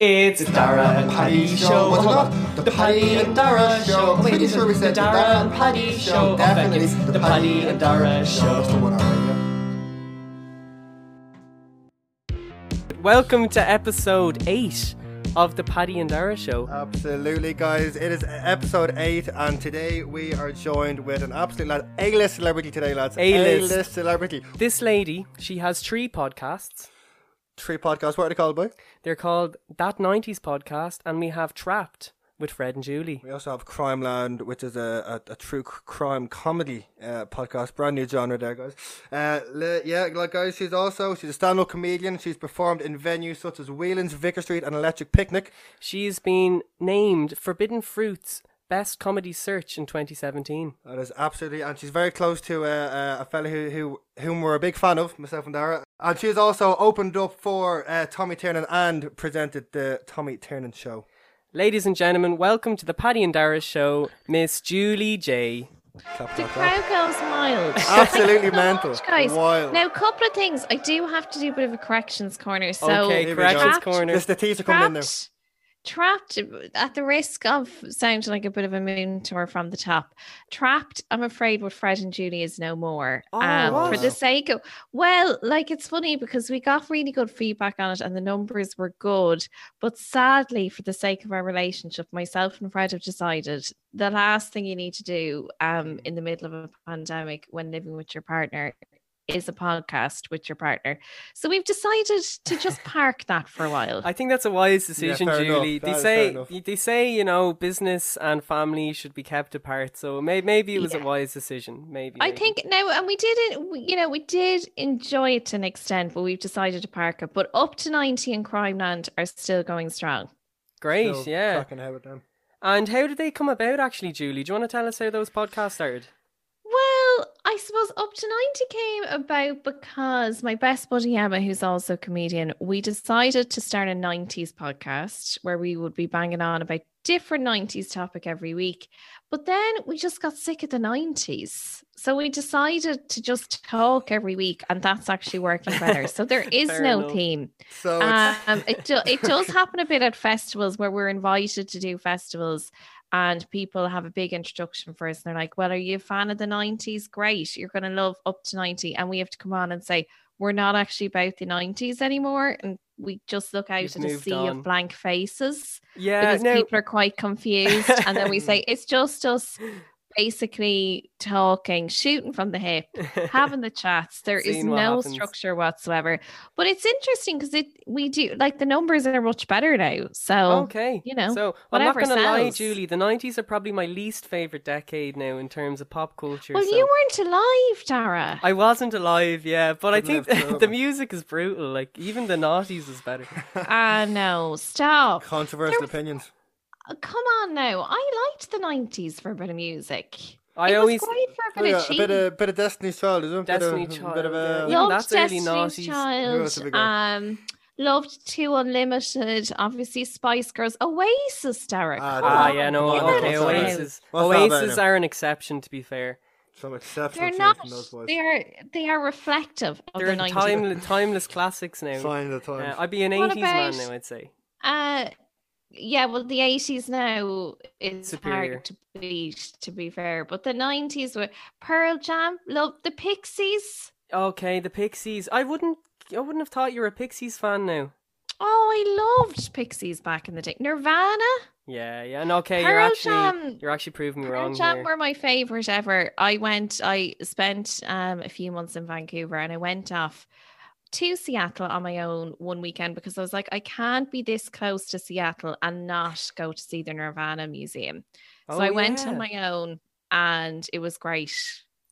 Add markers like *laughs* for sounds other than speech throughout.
It's the Dara and Paddy show. Was it on. The Paddy and Dara show. Wait, Pretty sure we said the Dara and Paddy show? Oh, Definitely the Paddy and Dara That's the show. one. Welcome to episode 8 of the Paddy and Dara show. Absolutely, guys. It is episode eight, and today we are joined with an absolute lad, A-list celebrity today, lads. A-list. A-list celebrity. This lady, she has three podcasts. Three podcasts. What are they called, boy? They're called That 90s Podcast, and we have Trapped with Fred and Julie. We also have Crime Land, which is a, a, a true crime comedy uh, podcast. Brand new genre there, guys. Uh, le- yeah, like guys, she's also she's a stand-up comedian. She's performed in venues such as Whelan's, Vicar Street, and Electric Picnic. She's been named Forbidden Fruits Best Comedy Search in 2017. That is absolutely, and she's very close to uh, uh, a fella who, who whom we're a big fan of, myself and Dara. And she's also opened up for uh, Tommy Tiernan and presented the Tommy Tiernan show. Ladies and gentlemen, welcome to the Paddy and Dara show, Miss Julie J. Clap, The clap, clap. crowd goes wild. *laughs* Absolutely So mental. much, *laughs* guys. Wild. Now, a couple of things. I do have to do a bit of a corrections corner. So, okay, Here we corrections corner. This the teaser coming in now. Trapped, trapped at the risk of sounding like a bit of a múinteoir from the top. Trapped, I'm afraid, with Fred and Julie is no more. Oh, um, for the sake of, well, like it's funny because we got really good feedback on it and the numbers were good. But sadly, for the sake of our relationship, myself and Fred have decided the last thing you need to do um, in the middle of a pandemic when living with your partner is a podcast with your partner. So we've decided to just *laughs* park that for a while. I think that's a wise decision, fair enough. Julie. They say they say you know business and family should be kept apart. So may, maybe it was a wise decision. Maybe I maybe. think no, and we did it. You know, we did enjoy it to an extent, but we've decided to park it. But up to ninety and Crime Land are still going strong. great. Still yeah. ahead with them. And how did they come about, actually, Julie? Do you want to tell us how those podcasts started? I suppose up to 90 came about because my best buddy Emma, who's also a comedian, we decided to start a 90s podcast where we would be banging on about different 90s topic every week. But then we just got sick of the 90s. So we decided to just talk every week, and that's actually working better. So there *laughs* is no enough. theme. So Um, it, do, it does happen a bit at festivals where we're invited to do festivals and people have a big introduction for us and they're like, Well, are you a fan of the 90s? Great. You're going to love up to 90. And we have to come on and say, We're not actually about the 90s anymore. And we just look out You've at a sea on. of blank faces Yeah, because no, people are quite confused. and then we say, *laughs* It's just us basically talking, shooting from the hip having the chats. *laughs* There is no happens. structure whatsoever. But it's interesting because it we do like the numbers are much better now. So okay. you know, so I'm not whatever going to lie. Julie. The 90s are probably my least favorite decade now in terms of pop culture. well, so- you weren't alive, Dara. I wasn't alive, yeah, but I Couldn't think *laughs* the music is brutal. Like even the noughties is better. Ah, no, stop. controversial there- opinions. Uh, Come on now. I liked the 90s for a bit of music. I it always was great for a Oh, bit yeah, of a bit of bit of Destiny's Child, isn't it? Bit of- Destiny Bit Child, of yeah. a Even loved that's early Destiny's noughties. Who else have we Child. Um, loved Two Unlimited. Obviously, Spice Girls. Oasis, Derek. Ah, come Ah, yeah, no, Come okay, what's that about? Oasis. What's Oasis are an exception, to be fair. some exceptional They're not. those boys. They are. They are reflective of They're the 90s. timeless, timeless classics now. Sign of the Uh, times. I'd be an 80s man about- now, I'd say. Uh, yeah, well, the eighties now is Superior. hard to beat, to be fair. But the nineties were Pearl Jam, love the Pixies. Okay, the Pixies. I wouldn't. I wouldn't have thought you were a Pixies fan now. Oh, I loved Pixies back in the day. Nirvana, Yeah, yeah. And okay, you're Pearl actually Jam. you're actually proving me Pearl wrong Jam here. were my favorite ever. I went. I spent um a few months in Vancouver, and I went off to Seattle on my own one weekend because I was like, I can't be this close to Seattle and not go to see the Nirvana Museum. So Oh, I went on my own and it was great.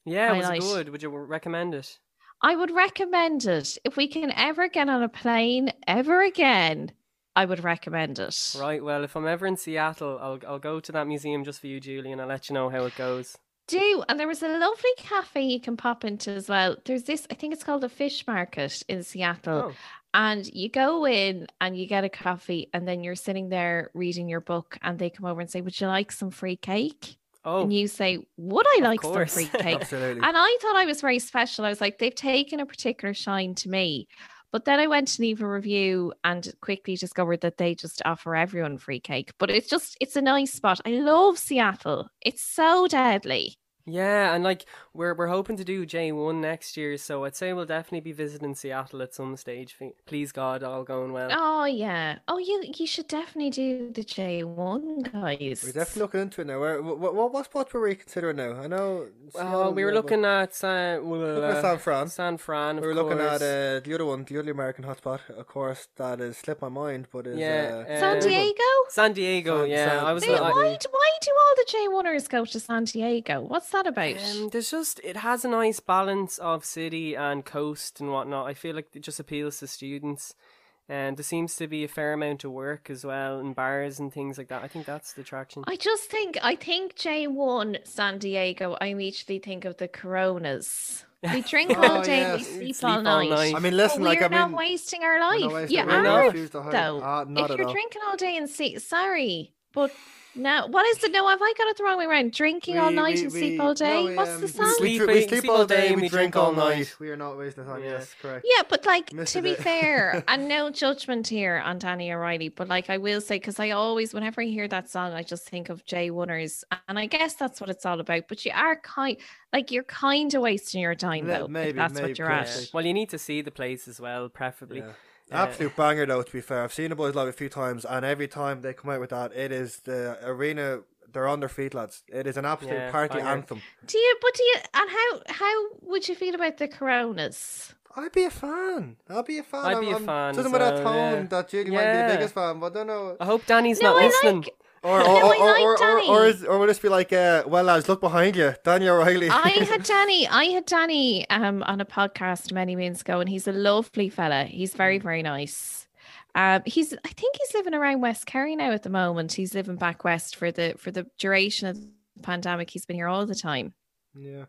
Yeah, was it highlight. good? Would you recommend it? I would recommend it. If we can ever get on a plane ever again, I would recommend it. Right. Well, if I'm ever in Seattle, I'll I'll go to that museum just for you, Julie, and I'll let you know how it goes. Do and there was a lovely cafe you can pop into as well. There's this, I think it's called the Fish Market in Seattle. Oh, And you go in and you get a coffee, and then you're sitting there reading your book, and they come over and say, Would you like some free cake? oh, And you say, Would I like some free *laughs* cake? Absolutely. And I thought I was very special. I was like, they've taken a particular shine to me. But then I went to leave a review and quickly discovered that they just offer everyone free cake. But it's just, it's a nice spot. I love Seattle. It's so deadly. Yeah, and like we're we're hoping to do J one next year, so I'd say we'll definitely be visiting Seattle at some stage. Please God, all going well. Oh yeah. Oh, you you should definitely do the J one guys. We're definitely looking into it now. Where, what, what, what spot were we considering now? I know. Well, we were yeah, looking at San, looking at San Fran. San Fran. Of We were looking at uh, the other one, the other American hotspot, of course, that has slipped my mind, but is Yeah, uh, San um, Diego. San Diego. San- yeah, San- I was. They- I- why, do- why do all the J oneers go to San Diego? What's that about? Um, there's just it has a nice balance of city and coast and whatnot. I feel like it just appeals to students, and there seems to be a fair amount of work as well in bars and things like that. I think that's the attraction. I just think I think J one San Diego. I immediately think of the Coronas. We *laughs* drink Oh, all day, yes. we sleep, Sleep all all night. night. I mean, But listen, like we're I not mean, wasting our we're not life. wasting- You we're are refused to hide. though. Not if at you're all. drinking all day and sleep, sorry, but now what is it? No, have I got it the wrong way around? Drinking all night we- and we- sleep all day. no, we, What's um, the we song? Sleep- sleep, we sleep sleep all day we drink all night. night. We are not wasting time. Yeah. Yes, correct. Yeah, but like Missed to be bit. fair, *laughs* and no judgment here on Danny O'Reilly, but like I will say, because I always, whenever I hear that song, I just think of Jay Oneers, and I guess that's what it's all about. But you are kind, like you're kind of wasting your time Le- though. maybe- if that's maybe, what you're at. Well, you need to see the place as well, preferably. Yeah. Uh, Absolute banger though. To be fair, I've seen the boys live a few times, and every time they come out with that, it is the arena. They're on their feet, lads. It is an absolute Yeah, party banger. anthem. Do you? But do you? And how how would you feel about the Coronas? I'd be a fan. I'd be a fan. I'd I'm- be a I'm fan Judging as by that well, tone, yeah. that Julie might be Yeah. the biggest fan, but I don't know. I hope Danny's No, not I listening. like. *laughs* Or, or, or, or, or, or, or, is, or will this be like, uh, well, lads, look behind you, Daniel O'Reilly. I *laughs* had Danny. I had Danny um on a podcast many moons ago, and he's a lovely fella. He's Mm. very very nice. Um, he's I think he's living around West Kerry now at the moment. He's living back west for the for the duration of the pandemic. He's been here all the time. yeah,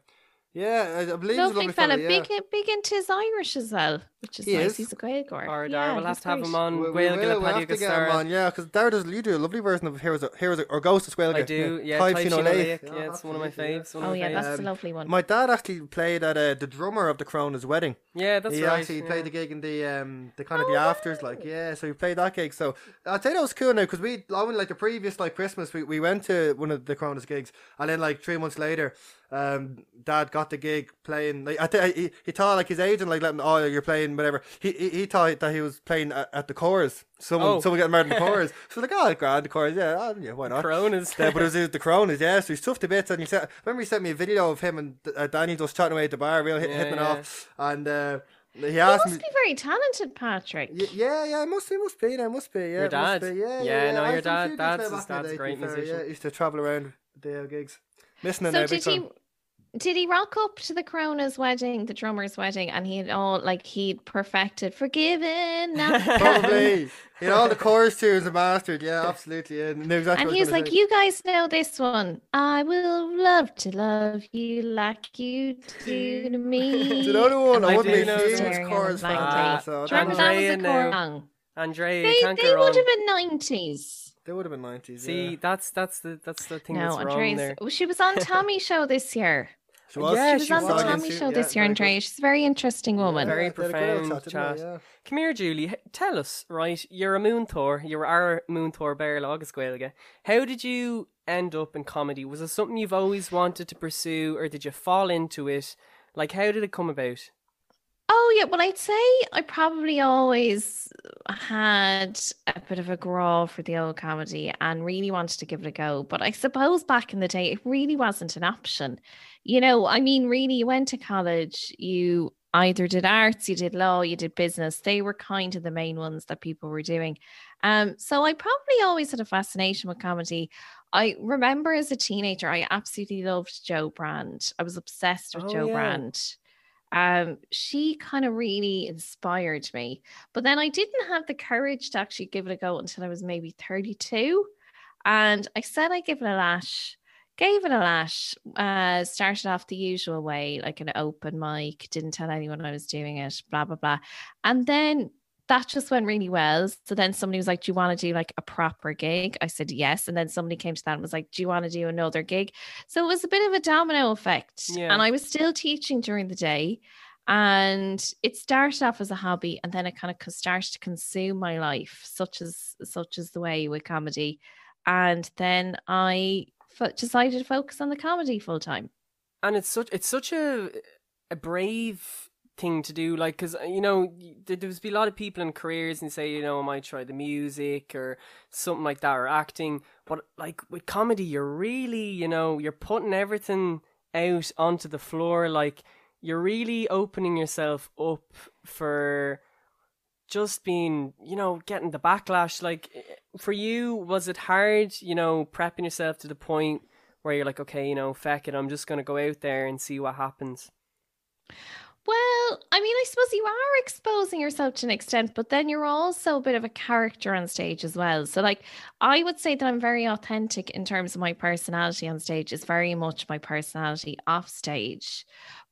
yeah, I, I believe he's a Lovely lovely fella, fella. yeah. big big into his Irish as well, which is He nice. is. He's a great guy. Or yeah, we'll have he's to have great. him on We, we will, we'll have to get him on, yeah, because Dara does you do a lovely version of Heroes, Heroes, or Ghost of Squelga. I do, yeah. Type Type Sino Sino Leith. Leith, Yeah, it's one of my faves. One Oh my yeah, faves. that's a lovely one. My dad actually played at uh, the drummer of the Corona's wedding. Yeah, that's he right. actually yeah. played the gig in the um the kind of Oh, the afters, wow. like yeah. So he played that gig. So I'd say that was cool now because we I mean, like the previous like Christmas we, we went to one of the Corona's gigs and then like three months later, um, Dad got the gig playing. Like I think he, he thought like his agent like letting oh you're playing whatever. He he, he thought that he was playing at, at the Corrs. Someone Oh. someone getting married in the *laughs* Corrs. So like oh grand the Corrs yeah oh, yeah why not. Coronas. Yeah, but it was *laughs* uh, the Coronas, yeah. So he's tough to bits, and he said, I remember he sent me a video of him and uh, Danny just chatting away at the bar, real hit, Yeah, hitting yeah. off, and uh, he he asked must me. be very talented, Patrick. Y- Yeah, yeah, it must, it must be, it must be. Yeah, Your must dad? be, Yeah, Yeah, yeah, no, your dad- few gigs dad's- there his back in the dad's a great musician. Yeah, he used to travel around the uh, gigs, missing So every did time. he did he rock up to the Corona's wedding, the drummer's wedding, and he had all like he'd perfected forgiven *laughs* Probably. He had all the Corrs tunes are mastered. Yeah, absolutely. Yeah, knew exactly and he I was like, say. "You guys know this one. I will love to love you like you do to *laughs* me." It's another one. I I wouldn't do be know huge Staring at him Corrs fan. blankly. Ah, so I remember that was a now. song? Andrea, They, they would wrong. have been nineties. They would have been 90s. See, yeah. that's that's the that's the thing No, that's wrong Andrea's. there. oh, She was on Tommy *laughs* Show this year. She was, Yeah, she was she on the. Tommy Yeah, Show this year, very good. Andrea. She's a very interesting woman. Very Yeah, they had a good old profound didn't chat. they? Yeah. Come here, Julie. Tell us, right? You're a múinteoir. You're our múinteoir bear Agus How did you end up in comedy? Was it something you've always wanted to pursue, or did you fall into it? Like, how did it come about? Oh yeah, well I'd say I probably always had a bit of a growl for the old comedy and really wanted to give it a go. But I suppose back in the day it really wasn't an option. You know, I mean really you went to college, you either did arts, you did law, you did business. They were kind of the main ones that people were doing. Um so I probably always had a fascination with comedy. I remember as a teenager I absolutely loved Jo Brand. I was obsessed with Oh, Joe yeah. Brand um she kind of really inspired me but then i didn't have the courage to actually give it a go until i was maybe 32 and i said i'd give it a lash gave it a lash uh started off the usual way like an open mic didn't tell anyone i was doing it blah blah blah and then that just went really well. So then somebody was like, Do you want to do like a proper gig? I said yes. And then somebody came to that and was like, Do you want to do another gig? So it was a bit of a domino effect. Yeah. And I was still teaching during the day. and it started off as a hobby and then it kind of started to consume my life such as such as the way with comedy and then i decided to focus on the comedy full time and it's such it's such a a brave thing to do like because uh, you know there there's be a lot of people in careers and say you know i might try the music or something like that or acting but like with comedy you're really you know you're putting everything out onto the floor like you're really opening yourself up for just being you know getting the backlash. Like for you was it hard you know prepping yourself to the point where you're like okay you know feck it i'm just gonna go out there and see what happens Well, I mean, I suppose you are exposing yourself to an extent, but then you're also a bit of a character on stage as well. So, like, I would say that I'm very authentic in terms of my personality on stage, is very much my personality off stage.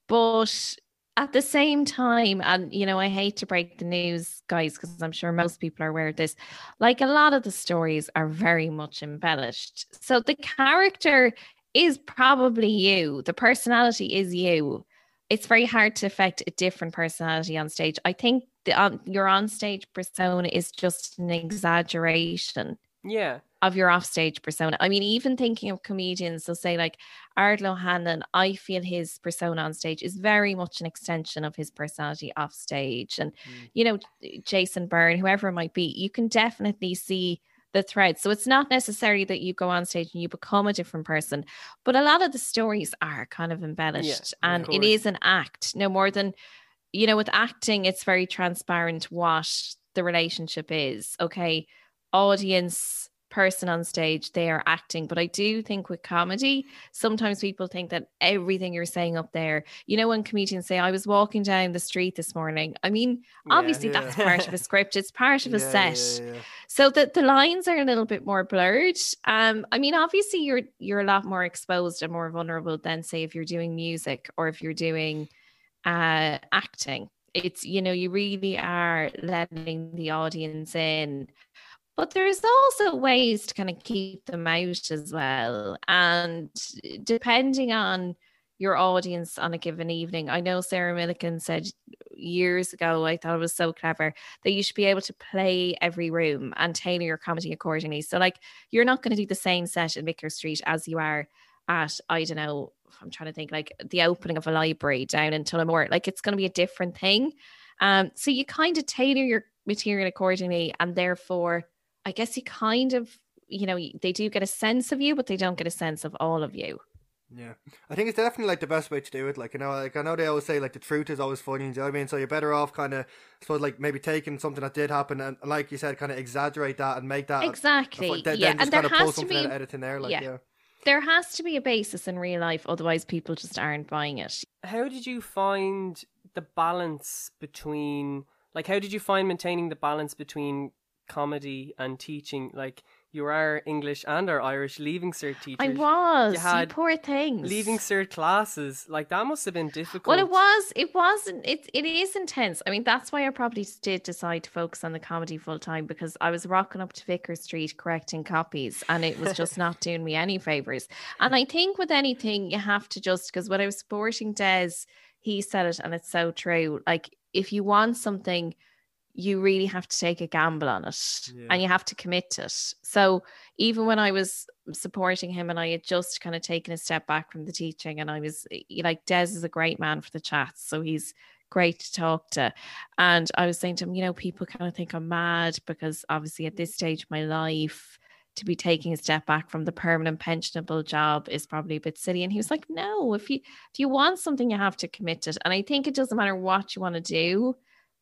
But at the same time, and you know, I hate to break the news, guys, because I'm sure most people are aware of this. Like, a lot of the stories are very much embellished. So, the character is probably you, the personality is you it's very hard to affect a different personality on stage. I think the on, your on stage persona is just an exaggeration yeah of your off stage persona. I mean, even thinking of comedians, they'll say like Ardal O'Hanlon, I feel his persona on stage is very much an extension of his personality off stage. And, mm. you know, Jason Byrne, whoever it might be, you can definitely see the thread. So it's not necessarily that you go on stage and you become a different person, but a lot of the stories are kind of embellished of and it course. an act. No more than, you know, with acting, it's very transparent what the relationship is. Okay, audience, person on stage, they are acting. But I do think with comedy, sometimes people think that everything you're saying up there, you know, when comedians say, I was walking down the street this morning. I mean, obviously Yeah. that's part of a script, it's part of a Yeah, set yeah, yeah. so that the lines are a little bit more blurred um i mean obviously you're you're a lot more exposed and more vulnerable than say if you're doing music or if you're doing uh acting it's you know you really are letting the audience in but there's also ways to kind of keep them out as well and depending on your audience on a given evening i know sarah millican said years ago i thought it was so clever that you should be able to play every room and tailor your comedy accordingly. So, like, you're not going to do the same set in Vicar Street as you are at, I don't know, I'm trying to think, like the opening of a library down in Tullamore. Like, it's going to be a different thing. Um, so you kind of tailor your material accordingly, and therefore, I guess you kind of, you know, they do get a sense of you, but they don't get a sense of all of you. Yeah, I think it's definitely like the best way to do it. Like you know, like I know they always say like the truth is always funny. Do you know what I mean? So you're better off kind of, I suppose, like maybe taking something that did happen and, like you said, kind of exaggerate that and make that Exactly. Then, yeah, then and there kind pull has to something out be of editing there. Like yeah. yeah. there has to be a basis in real life, otherwise people just aren't buying it. how did you find the balance between like how did you find maintaining the balance between comedy and teaching like you are english and are irish leaving cert teachers I was. you You, poor things. leaving cert classes like that must have been difficult Well, it was. It wasn't. It it is intense. I mean, that's why I probably did decide to focus on the comedy full time because I was rocking up to Vicar Street correcting copies, and it was just not doing me any favors. And I think with anything, you have to just because when I was supporting Des, he said it, and it's so true. Like if you want something, you really have to take a gamble on it, Yeah. and you have to commit to it. So even when I was supporting him and I had just kind of taken a step back from the teaching and I was eh, like Des is a great man for the chats so he's great to talk to and I was saying to him you know people kind of think I'm mad because obviously at this stage of my life to be taking a step back from the permanent pensionable job is probably a bit silly and he was like no if you if you want something you have to commit to it and I think it doesn't matter what you want to do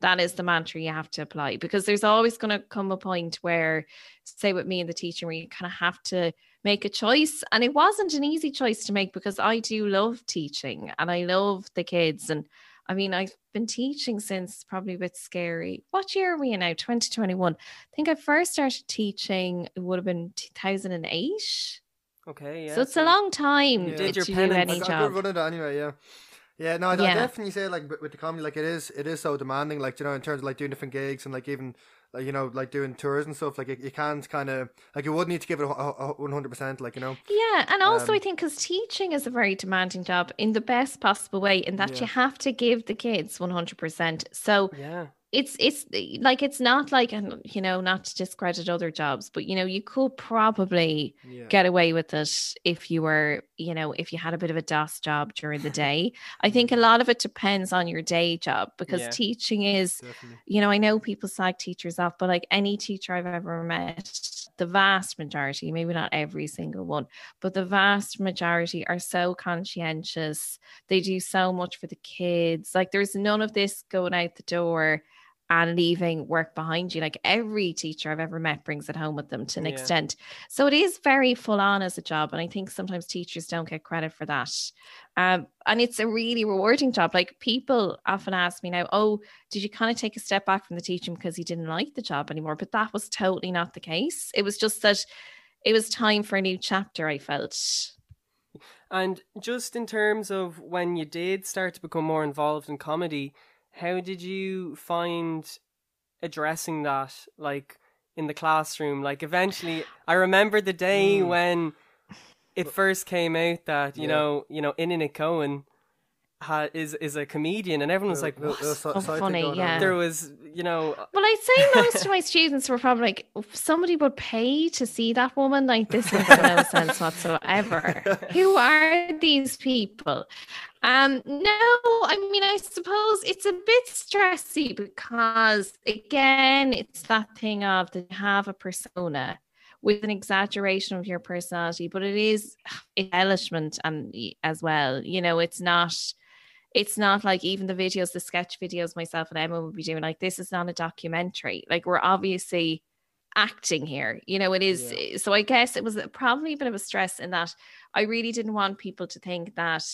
that is the mantra you have to apply because there's always going to come a point where say with me and the teacher where you kind of have to make a choice and it wasn't an easy choice to make because I do love teaching and I love the kids and I mean I've been teaching since probably a bit scary. What year are we in now? 2021. I think I first started teaching it would have been 2008. okay yeah so it's a long time You did your to do penance. I, any I job. could run it anyway. Yeah. Yeah, no, I, I definitely say like with, with the comedy, like it is, it is so demanding. Like you know, in terms of like doing different gigs and like even like you know, like doing tours and stuff. Like you, you can't kind of like you would need to give it one hundred percent. Like you know, Yeah, and also Um, I think because teaching is a very demanding job in the best possible way, in that Yeah. you have to give the kids one hundred percent. So Yeah. It's it's eh, like it's not like and you know not to discredit other jobs, but you know you could probably yeah, get away with it if you were you know if you had a bit of a DOS job during the *laughs* day. I think a mm-hmm. lot of it depends on your day job because Yeah. teaching is definitely. you know, I know people slag teachers off, but like any teacher I've ever met, the vast majority, maybe not every single one, but the vast majority are so conscientious. They do so much for the kids. Like there's none of this going out the door and leaving work behind you. Like every teacher I've ever met brings it home with them to an Yeah. extent. So it is very full on as a job. And I think sometimes teachers don't get credit for that. Um, and it's a really rewarding job. Like people often ask me now, oh, did you kind of take a step back from the teaching because you didn't like the job anymore? But that was totally not the case. It was just that it was time for a new chapter, I felt. And just in terms of when you did start to become more involved in comedy, how did you find addressing that like in the classroom? Like eventually *sighs* I remember the day Mm. when *laughs* it first came out that, you Yeah. know, you know, Inanit Cohen ha- is is a comedian and everyone was like, Little- what? little si- Oh, side funny, yeah. There was, you know, Well, I'd say *laughs* most of my students were probably like, somebody would pay to see that woman. Like, this makes no *laughs* sense whatsoever. Who are these people? Um, no, I mean, I suppose it's a bit stressy because, again, it's that thing of that you have a persona with an exaggeration of your personality, but it is embellishment and as well. You know, it's not it's not like even the videos, the sketch videos myself and Emma would be doing, like, this is not a documentary. Like, we're obviously acting here. You know, it is. Yeah. So I guess it was probably a bit of a stress in that I really didn't want people to think that.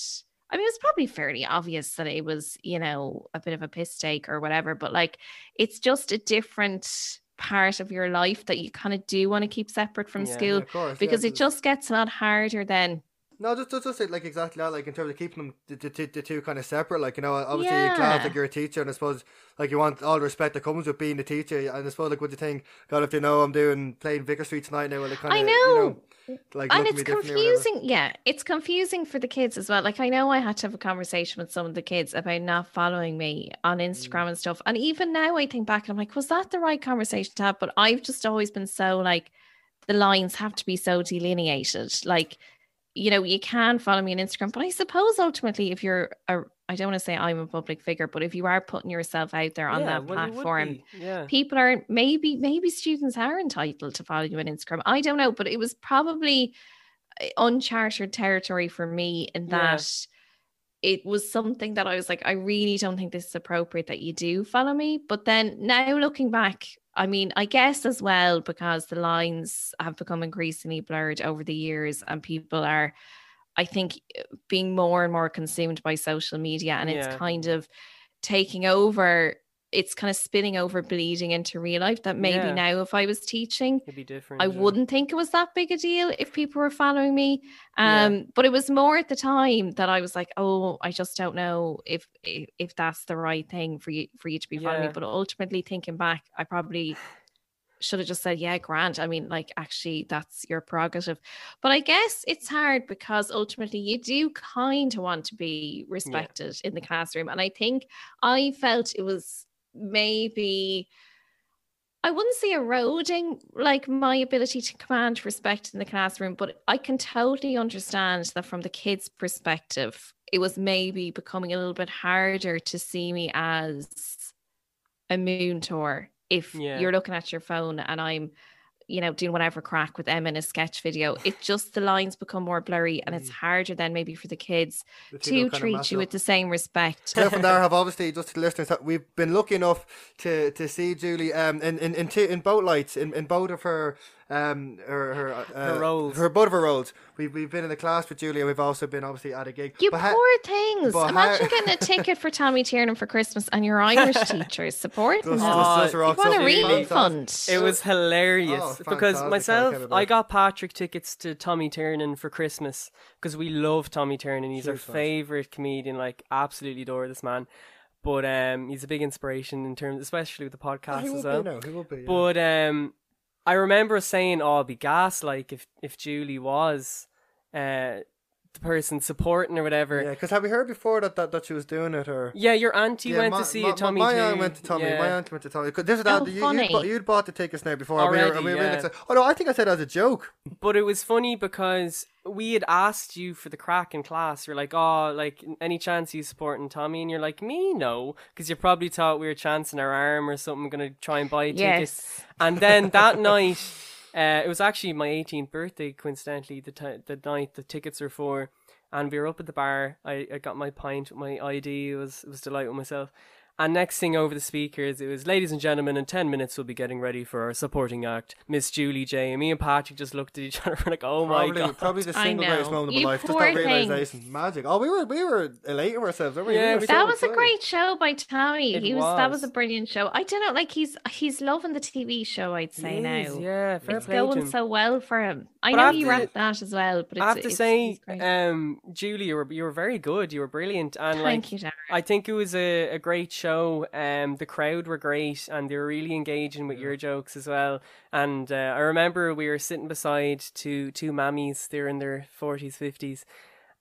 I mean, it was probably fairly obvious that it was, you know, a bit of a piss take or whatever, but like, it's just a different part of your life that you kind of do want to keep separate from Yeah. school of course, yeah, because it 'cause- just gets a lot harder then. No, just, just, just like exactly that. Like in terms of keeping them the, the, the, two kind of separate. Like you know, obviously you're glad Yeah. that you're a teacher, and I suppose like you want all the respect that comes with being a teacher. And I suppose like what do you think? God, if you know I'm doing playing Vicar Street tonight now, well, they kind of I You know. Like and it's me differently or whatever. confusing yeah it's confusing for the kids as well. Like i know i had to have a conversation with some of the kids about not following me on instagram mm. and stuff. And even now i think back and i'm like was that the right conversation to have? But i've just always been so like the lines have to be so delineated. Like you know you can follow me on instagram but i suppose ultimately if you're a i don't want to say i'm a public figure but if you are putting yourself out there on yeah, that well, platform Yeah. people are maybe maybe students are entitled to follow you on Instagram. I don't know, but it was probably uh, uncharted territory for me in Yeah. that it was something that I was like, I really don't think this is appropriate that you do follow me. But then now looking back, I mean, I guess as well because the lines have become increasingly blurred over the years and people are I think eh, being more and more consumed by social media and Yeah. it's kind of taking over it's kind of spinning over bleeding into real life that maybe Yeah. now if I was teaching It'd be different. I yeah. wouldn't think it was that big a deal if people were following me. Yeah. Um, but it was more at the time that I was like, oh, I just don't know if if, if that's the right thing for you for you to be following Yeah. me. But ultimately thinking back, I probably should have just said, yeah, Grant. I mean, like actually that's your prerogative. But I guess it's hard because ultimately you do kind of want to be respected in the classroom. And I think I felt it was maybe I wouldn't say eroding like my ability to command respect in the classroom, but I can totally understand that from the kids' perspective, it was maybe becoming a little bit harder to see me as a múinteoir if Yeah. you're looking at your phone and I'm you know, doing whatever crack with Emma in a sketch video, it just the lines become more blurry and it's harder then maybe for the kids The to treat you up. with the same respect. Cliff *laughs* and Dara have obviously just to the listeners that we've been lucky enough to to see Julie um in in in, two, in boat lights in, in both of her um her her, uh, Her roles. her both of her roles. We've we've been in the class with Julie. and We've also been obviously at a gig. You But poor ha- things. but Imagine how- getting a *laughs* ticket for Tommy Tiernan for Christmas and your Irish *laughs* teachers supporting Just- Oh, you want a something. really refund. It was hilarious Oh, because myself, I got Patrick tickets to Tommy Tiernan for Christmas because we love Tommy Tiernan. He's our Huge fans. favorite comedian. Like, absolutely adore this man. but um, he's a big inspiration in terms, especially with the Oh, podcast he as well. be now. He will be. Yeah. But um, I remember saying, "Oh, it'd be gas like if if Julie was uh the person supporting or whatever." yeah, because have we heard before that, that that she was doing it or? Yeah, your auntie Yeah, went my, to see my, it. Tommy my too. aunt went to Tommy. Yeah. My aunt went to Tommy. 'Cause This is Oh, that you, funny. you'd, bought, you'd bought the tickets now before. and we were, Already, and we were really excited. Oh no, I think I said it as a joke. But it was funny because we had asked you for the crack in class. You're like, oh, like any chance you supporting Tommy? And you're like, me, no, because you probably thought we were chancing our arm or something, gonna try and buy tickets. Yes. And then that *laughs* night, uh, it was actually my 18th birthday. Coincidentally, the ti the night the tickets were for, and we were up at the bar. I, I got my pint my ID. Was was delight with myself. And next thing over the speakers, it was, ladies and gentlemen, in 10 minutes we'll be getting ready for our supporting act, Miss Julie J. And me and Patrick just looked at each other and were like, oh my Probably, god. probably the single greatest moment of You my life. Just that thing. realization, magic. Oh, we were we were elating ourselves. weren't we? Yeah, were we- so That was a great show by Tommy. It he was, that was a brilliant show. I don't know, like he's he's loving the TV show. I'd say It now. is, Yeah, fair it's play to going him. so well for him. I But know you have wrapped that as well, but it's, I have to it's- say, he's great. um, Julie, you were you were very good. You were brilliant, and like Thank you, Darren. I think it was a, a great show. Um, the crowd were great, and they were really engaging with your jokes as well. And uh, I remember we were sitting beside two two mammies. They're in their forties, fifties,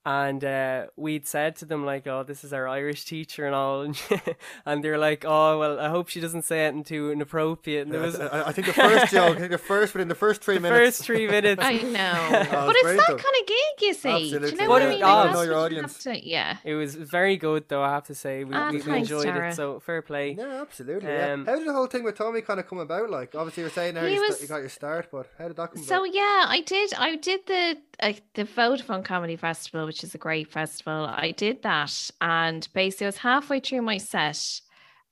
and uh, we'd said to them like, "Oh, this is our Irish teacher and all," and, *laughs* and they're like, "Oh, well, I hope she doesn't say anything too inappropriate." And there was I, I- I think the first *laughs* joke, I think the first within the first three the minutes. first three minutes. I know, *laughs* it's but it's that though. kind of gig, you see. Do you know What what I mean? oh, know your what you audience. to- yeah. It was very good, though. I have to say, we, Ah, we, we thanks, enjoyed Tara. it. So fair play. No, absolutely. yeah. Um, How did the whole thing with Tommy kind of come about? Like, obviously, you're saying now He you, sta- was- you got your start, but how did that come about? So about? yeah, I did. I did the uh, the Vodafone Comedy Festival, which is a great festival. I did that, and basically, I was halfway through my set,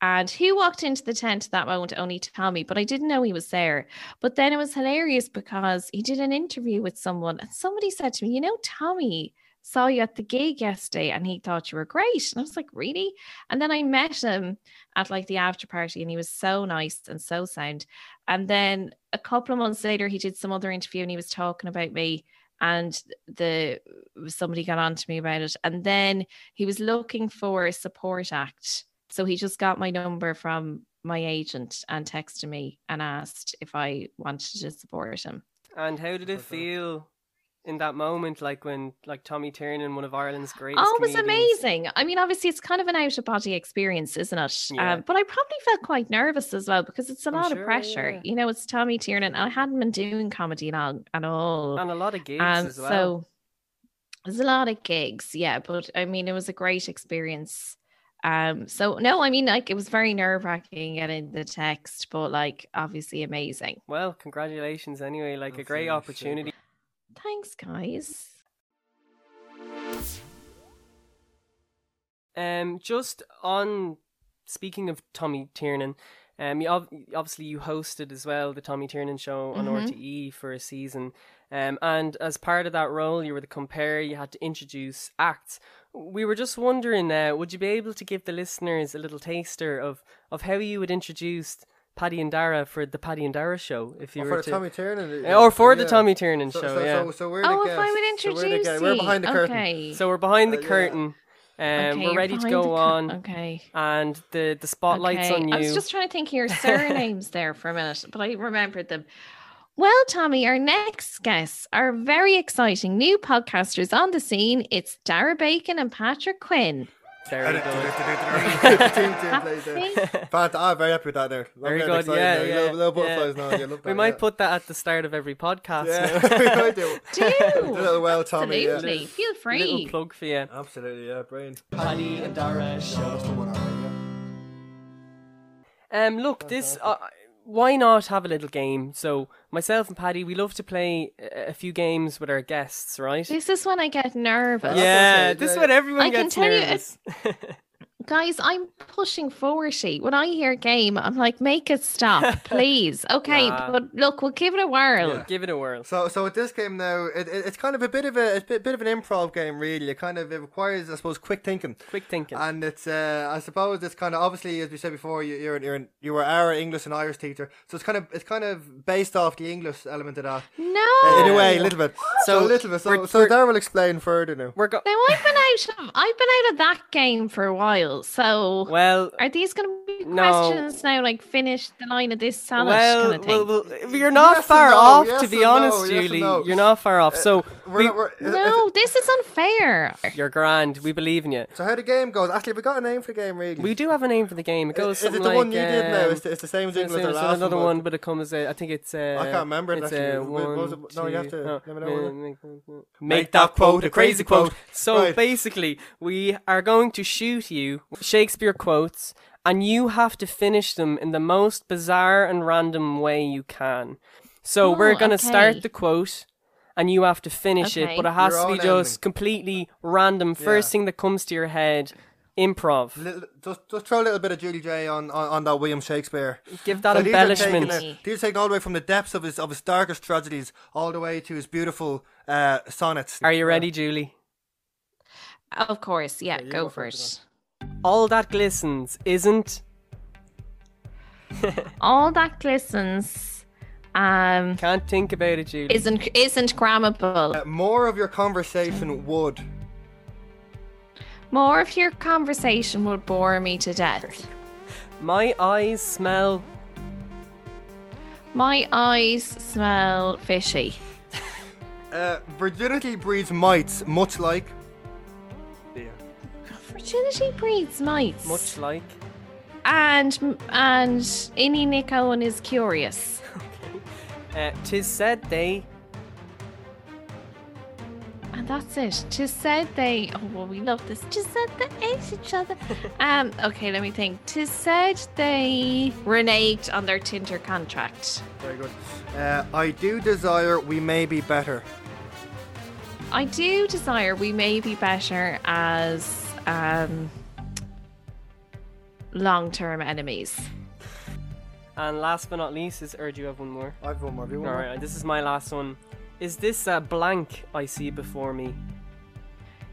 and who walked into the tent at that moment? Only Tommy, but I didn't know he was there. But then it was hilarious because he did an interview with someone, and somebody said to me, "You know, Tommy." Saw you at the gig yesterday and he thought you were great. And I was like, Really? And then I met him at like the after party and he was so nice and so sound. And then a couple of months later, he did some other interview and he was talking about me. And the somebody got on to me about it. And then he was looking for a support act. So he just got my number from my agent and texted me and asked if I wanted to support him. And how did it feel in that moment, like when like Tommy Tiernan, one of Ireland's greatest? Oh, it was comedians- amazing. I mean, obviously, it's kind of an out of body experience, isn't it? Yeah. Um, but I probably felt quite nervous as well because it's a lot sure, of pressure. yeah. You know, it's Tommy Tiernan. And I hadn't been doing comedy long at all. and a lot of gigs and as well. so there's a lot of gigs, yeah. But I mean, it was a great experience. Um, so no, I mean, like it was very nerve wracking getting the text, but like obviously amazing. well, congratulations anyway. Like a great opportunity. Thanks, guys. Um, just on speaking of Tommy Tiernan, um, you ob- obviously you hosted as well the Tommy Tiernan show on Mhm. RTE for a season, um, and as part of that role, you were the compère. You had to introduce acts. We were just wondering, uh, would you be able to give the listeners a little taster of of how you would introduce Paddy and Dara for the Paddy and Dara show, if you Or were for the to, Tommy Tiernan? Uh, or for the yeah. Tommy Tiernan So, show, so, yeah. so, so we're the Oh, if. I would So we're, the introduce guests. we're behind the curtain. Okay. so we're behind the Uh, yeah. curtain. Um, Okay, we're ready to go the cur- on, Okay. and the the spotlight's okay. on you. I was just trying to think of your *laughs* surnames there for a minute, but I remembered them. Well, Tommy, our next guests are very exciting new podcasters on the scene. It's Dara Bacon and Patrick Quinn. Very good. *laughs* *laughs* Team, team plays there. Happy? Fant- I'm very happy with that there. I'm Very good, yeah, now. yeah, Little, little yeah. now. You love We might yeah. put that at the start of every podcast. Yeah, *laughs* we might do. Do. A little well, Tommy. Yeah. Absolutely. Feel Little free. plug for you. Absolutely, yeah, brain. Paddy and Dara show. Um, look, this. Uh, why not have a little game? So myself and Paddy, we love to play a a few games with our guests, right? This is when I get nervous. yeah, this is yeah. when everyone I can gets tell you nervous. *laughs* Guys, I'm pushing 40. When I hear game, I'm like, make it stop, *laughs* please. Okay, Nah. but look, we'll give it a whirl. Yeah. Give it a whirl. So, so with this game now, it, it, it's kind of a bit of a, a bit, bit of an improv game, really. It kind of it requires, I suppose, quick thinking. Quick thinking. And it's, uh, I suppose, it's kind of obviously, as we said before, you, you're, you're an, you were our English and Irish teacher, so it's kind of, it's kind of based off the English element of that, No. in a way, a little bit. So, So a little bit. So, we're- so we're- Dara will explain further now. We're go- Now I've been out of I've been out of that game for a while. Well. So Well, are these going to be No. questions now? Like finish the line of this salad well, kind of thing? well, well, you're not Yes far no, off, yes to be and no, honest, yes Julie. no. You're not far off. So We're we- not- we're- no, this is unfair. you're grand. We believe in you. So how the game goes? Actually, have we got a name for the game, really? We do have a name for the game. It goes Is it the like, one you did now? um, It's the, it's the same It's, as our it's last another one. one, but it comes. Uh, I think it's. Uh, I can't remember it, It's actually. uh, one. No, you have to- no, let me know uh, what it- make, Make that that quote quote a a crazy crazy quote. quote. So Right. basically, we are going to shoot you Shakespeare quotes, and you have to finish them in the most bizarre and random way you can. So we're Oh, gonna okay. start the quote. And you have to finish it, but it has Your to be just ending. completely random. First Yeah. thing that comes to your head, improv. Little, just, just throw a little bit of Julie J on, on, on that William Shakespeare. Give that So these are taken, embellishment. uh, These are taken all the way from the depths of his of his darkest tragedies, all the way to his beautiful uh, sonnets. Are you ready, Julie? Of course, yeah, you go, go for first, it. All that glistens isn't. *laughs* All that glistens um, Can't think about it, Julie. isn't isn't grammable. Uh, more of your conversation would. More of your conversation would bore me to death. *laughs* My eyes smell. My eyes smell fishy. *laughs* Uh, virginity breeds mites, much like. Virginity breeds mites. Much like. And and Innie Nick Owen is curious. *laughs* Uh, tis said they. And that's it. Tis said they. Oh, well, we love this. Tis said they ate each other. *laughs* um. Okay, let me think. Tis said they reneged on their Tinder contract. Very good. Uh, I do desire we may be better. I do desire we may be better as um long-term enemies. And last but not least is, or do you have one more? I've one more. Have you one All more? right, this is my last one. Is this a blank I see before me?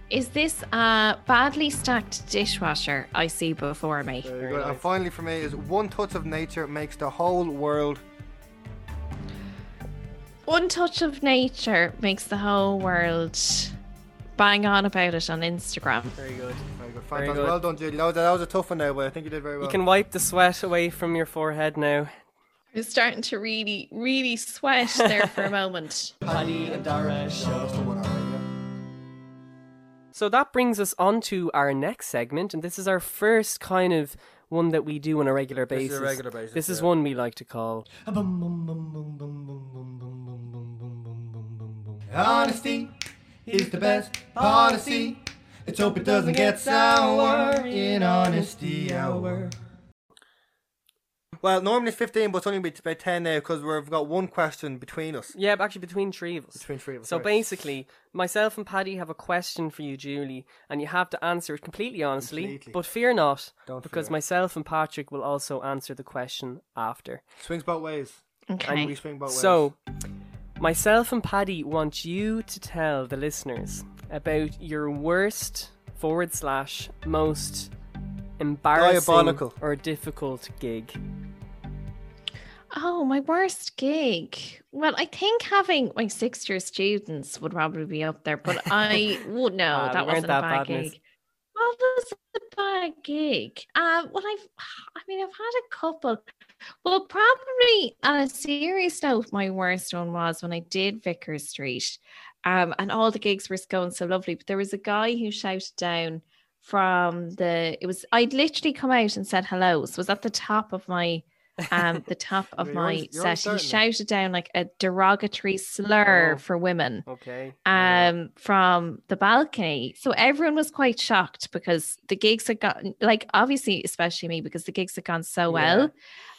Is this a badly stacked dishwasher I see before me? Very Very good. And finally, for me, is one touch of nature makes the whole world. One touch of nature makes the whole world bang on about it on Instagram. Very good. Very good. Very Fantastic. good. Well done, Julie. That was, that was a tough one now, but I think you did very well. You can wipe the sweat away from your forehead now. I'm starting to really, really sweat there for a moment. *laughs* Paddy and Dara show. So that brings us on to our next segment, and this is our first kind of one that we do on a regular This is basis. a regular basis, This is yeah. one we like to call Honesty is the best policy. Let's hope it doesn't get sour in honesty hour. Well, normally it's 15, but it's only about about 10 now because we've got one question between us. Yeah, but actually between three of us. Between three of us. So right. basically, myself and Paddy have a question for you, Julie, and you have to answer it completely honestly. Completely. But fear not, Don't because fear. myself and Patrick will also answer the question after. Swings both ways. And we Okay. swing both ways. So, myself and Paddy want you to tell the listeners about your worst forward slash most embarrassing Diabolical. or difficult gig. Oh, my worst gig. Well, I think having my sixth year students would probably be up there, but I *laughs* would no, Ah, we that wasn't that a bad bad, miss. gig. What was a bad gig? Uh, well, I've, I mean, I've had a couple. Well, probably on a serious note, my worst one was when I did Vicar Street, um, and all the gigs were going so lovely. But there was a guy who shouted down from the. It was I'd literally come out and said hello. So it was at the top of my um the top *laughs* of You're my you're set. He shouted down like a derogatory slur Oh. for women Okay. um from the balcony. So everyone was quite shocked because the gigs had gotten like obviously especially me because the gigs had gone so well Yeah.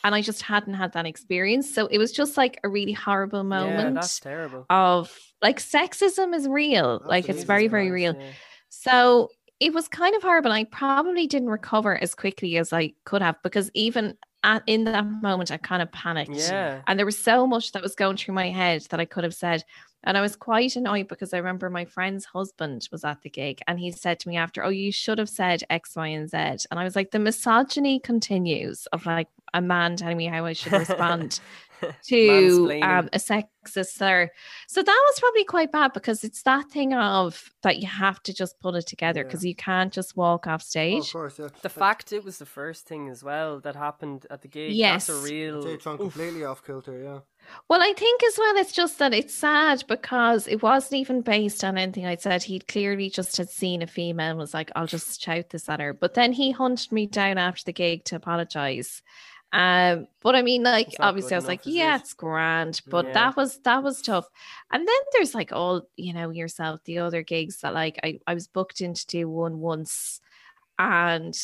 and I just hadn't had that experience. So it was just like a really horrible Yeah, moment that's terrible. of like sexism is real. Like it's very, very real. Yeah. So it was kind of horrible. I probably didn't recover as quickly as I could have because even at, in that moment, I kind of panicked. Yeah. And there was so much that was going through my head that I could have said. And I was quite annoyed because I remember my friend's husband was at the gig and he said to me after, Oh, you should have said X, Y, and Z. And I was like, The misogyny continues of like a man telling me how I should *laughs* respond *laughs* to um, a sexist slur. So that was probably quite bad because it's that thing of that you have to just put it together Yeah. because you can't just walk off Oh, stage. of course, yeah. The fact it was the first thing as well that happened at the gig. Yes. That's a real. Jay Tron completely off kilter, yeah. Well, I think as well, it's just that it's sad because it wasn't even based on anything I said. He clearly just had seen a female and was like, I'll just shout this at her. But then he hunted me down after the gig to apologize. Um, but I mean, like, obviously, I was like, yeah, it? it's grand, but Yeah. that was that was tough. And then there's like all, you know, yourself, the other gigs that like I, I was booked in to do one once and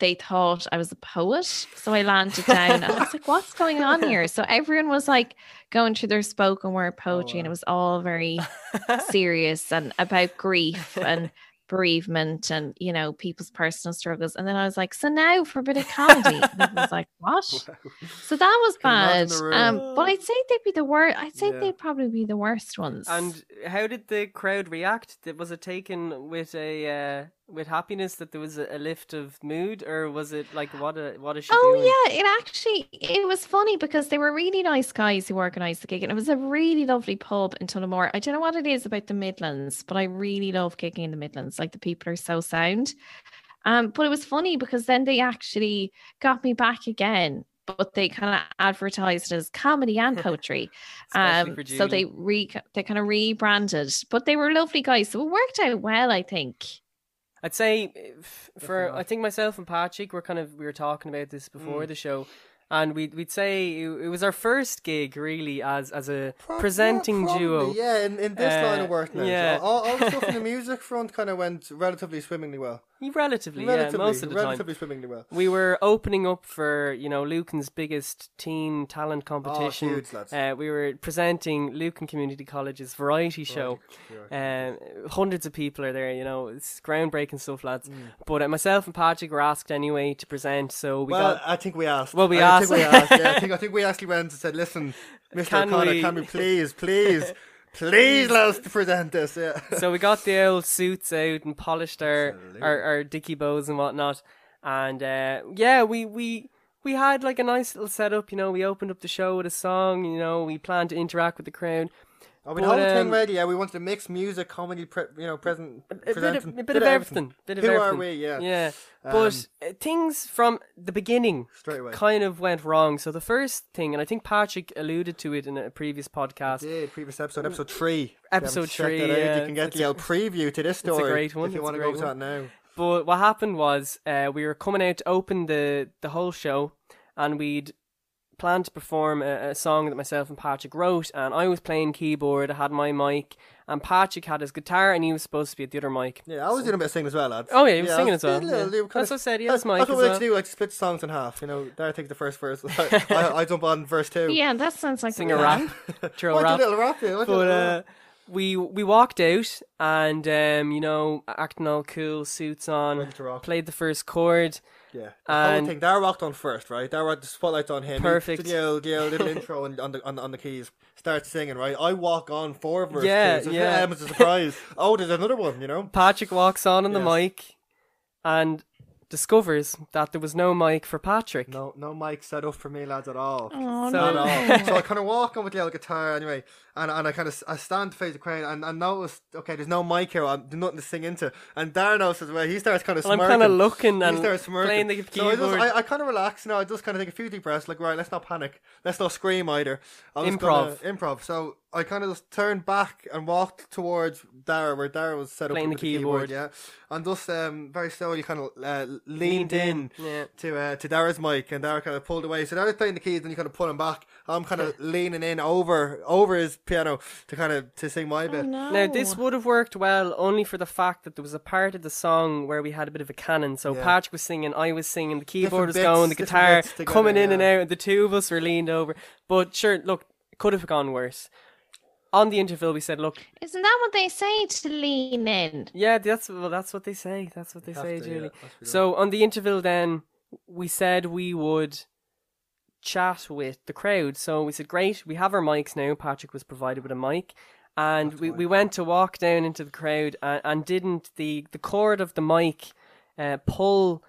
they thought I was a poet. So I landed down and I was like, what's going on *laughs* here? So everyone was like going through their spoken word poetry and it was all very *laughs* serious and about grief and bereavement and you know people's personal struggles. And then i was like so now for a bit of comedy. And I was like what? *laughs* So that was bad. um but i'd say they'd be the worst i'd say Yeah. they'd probably be the worst ones. And how did the crowd react? Was it taken with a uh, with happiness that there was a, lift of mood, or was it like what a what is she Oh doing? yeah, it actually it was funny because they were really nice guys who organised the gig, and it was a really lovely pub in Tullamore. I don't know what it is about the Midlands, but I really love gigging in the Midlands. Like the people are so sound. Um, but it was funny because then they actually got me back again, but they kind of advertised as comedy and *laughs* poetry. Um, so they re they kind of rebranded, but they were lovely guys, so it worked out well, I think. I'd say if- for I think myself and Patrick were kind of we were talking about this before the show, and we'd we'd say it, was our first gig really as as a Prob- presenting yeah, duo. Yeah, in, in this line Uh, of work now. yeah. So all, all the stuff in the *laughs* music front kind of went relatively swimmingly well. Relatively, Relatively, yeah, most of the time. relatively swimmingly well. We were opening up for you know Lucan's biggest teen talent competition. Oh, huge, lads. Uh, we were presenting Lucan Community College's variety show. Um, hundreds of people are there. You know, it's groundbreaking stuff, lads. Mm. But uh, myself and Patrick were asked anyway to present, so we well, got. I think we asked. Well, we I asked. Think we asked. Yeah, I *laughs* think I think we actually went and said, "Listen, Mr. Can O'Connor, we- can we *laughs* please, please, please let us present this?" Yeah. *laughs* so we got the old suits out and polished our Absolutely. our, our dicky bows and whatnot, and uh, yeah, we we. We had like a nice little setup, you know. We opened up the show with a song, you know. We planned to interact with the crowd. We But, whole um, thing ready. Yeah, we wanted to mix music, comedy, pre- you know, present, a bit of, a bit of everything. Bit of Who everything. are we? Yeah. Yeah. Um, But uh, things from the beginning Straight away. kind of went wrong. So the first thing, and I think Patrick alluded to it in a previous podcast. Did previous episode, episode three. Episode three, yeah, you can get the a- old preview to this story. It's a great one, If you want to go to that now. But what happened was uh, we were coming out to open the the whole show, and we'd planned to perform a, a song that myself and Patrick wrote, and I was playing keyboard. I had my mic, and Patrick had his guitar, and he was supposed to be at the other mic. Yeah, I was doing a bit of singing as well, lads. Oh yeah, he was I singing as well. did a little- yeah. little kind That's what I of- said. He has That's, mic that's as what we like well. to do, like split songs in half. You know, there I take the first verse. *laughs* I, I jump on verse two. Yeah, that sounds like Sing a a plan. rap, *laughs* throw a Why do a rap. little rap? Yeah, why a but little uh, rap? we we walked out and um, you know acting all cool, suits on, Ready to rock. played the first chord. Yeah, and- thing. Dara rocked on first, right? Dara the spotlight's on him. Perfect. did *laughs* the little intro on, on the on, the- on the keys. Starts singing, right? I walk on four verse Yeah, two. So yeah. It's a surprise. oh, there's another one. You know. Patrick walks on on the mic and discovers that there was no mic for Patrick. No, no mic set up for me, lads, at all. Oh, So- no. at all. so I kind of walk on with the old guitar anyway, and, and I kind of I stand to face the crowd and I notice okay, there's no mic here, I'm, there's nothing to sing into, and Darren notices as well. He starts kind of And I'm kind of looking He and starts smirking. playing the So I, keyboard. just, I, I kind of relax, you know. I just kind of take a few deep breaths, like right, let's not panic, let's not scream either. I was Improv. Gonna, improv. So I kind of just turned back and walked towards Dara, where Dara was set up Playing with the keyboard. yeah, and just um, very slowly kind of uh, Leaned leaned, in, in, yeah. to uh, to Dara's mic, and Dara kind of pulled away. So Dara's playing the keys, and you kind of pull him back. I'm kind of *laughs* leaning in over over his piano to kind of to sing my Oh, bit. no. Now this would have worked well only for the fact that there was a part of the song where we had a bit of a canon. So Yeah. Patrick was singing, I was singing, the keyboard was bits, going, the guitar bits together, coming in and out, and the two of us were leaned over. But sure, look, it could have gone worse. On the interval, we said, "Look, Isn't that what they say to lean in? yeah, that's well, that's what they say. That's what they say, to, Julie." that's what So on the interval, then we said we would chat with the crowd. So we said, "Great, we have our mics now." Patrick was provided with a mic, and we, we went to walk down into the crowd and, and didn't the the cord of the mic uh, pull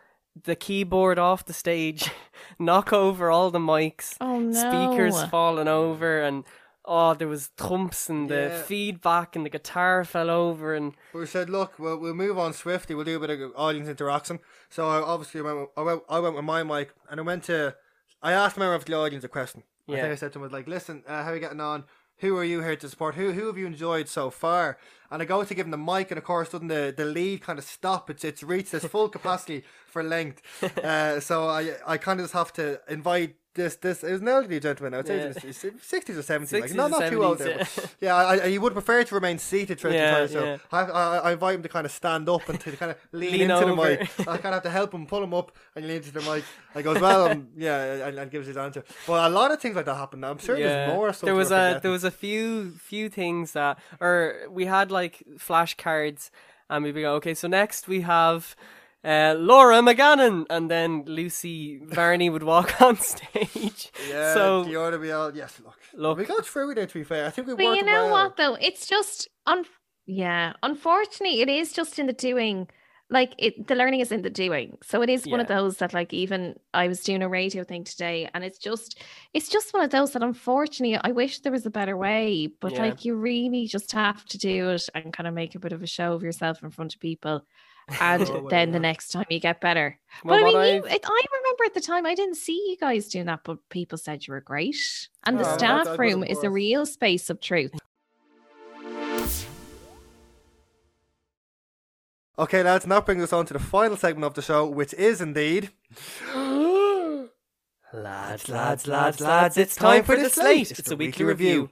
the keyboard off the stage, *laughs* knock over all the mics, Oh no. speakers falling over, and oh, there was thumps and the Yeah. feedback, and the guitar fell over, and We said, look, we'll, we'll move on swiftly. We'll do a bit of audience interaction. So I obviously went with, I went, I went with my mic and I went to, I asked a member of the audience a question. I Yeah. think I said to him, like, listen, uh, how are you getting on? Who are you here to support? Who who have you enjoyed so far? And I go to give him the mic, and of course, doesn't the, the lead kind of stop? It's it's reached its full *laughs* capacity for length. Uh, so I I kind of just have to invite this this. It was an elderly gentleman. I would say Yeah. he's sixties or seventies, like 60s not not too old there. yeah. *laughs* yeah, I, I, he would prefer to remain seated throughout Yeah, the time. So yeah. I, I, I invite him to kind of stand up and to kind of *laughs* lean, Lean into the over. mic. I kind of have to help him, pull him up, and lean into the mic. I goes, well, um, yeah, and, and gives his answer. But a lot of things like that happen. Now. I'm sure there's more. There was a forgetting. there was a few few things that or we had like flashcards and we'd be go okay so next we have uh, Laura McGannon and then Lucy Varney would walk *laughs* on stage Yeah, so you ought to be all. Yes, look, Look. we got through it. To be fair, I think we But you know well. what though? It's just un yeah. Unfortunately, it is just in the doing. Like it, the learning is in the doing. So it is one of those that, like, even I was doing a radio thing today, and it's just, it's just one of those that, unfortunately, I wish there was a better way. But Yeah. like, you really just have to do it and kind of make a bit of a show of yourself in front of people, and Oh, well, then the next time you get better. well, but I mean, you, I've- it, I remember at the time I didn't see you guys doing that, but people said you were great. And the Oh, that- staff that room is a real space of truth. Okay, lads, and that brings us on to the final segment of the show, which is indeed. *gasps* *gasps* lads lads lads lads it's time for the slate it's a weekly review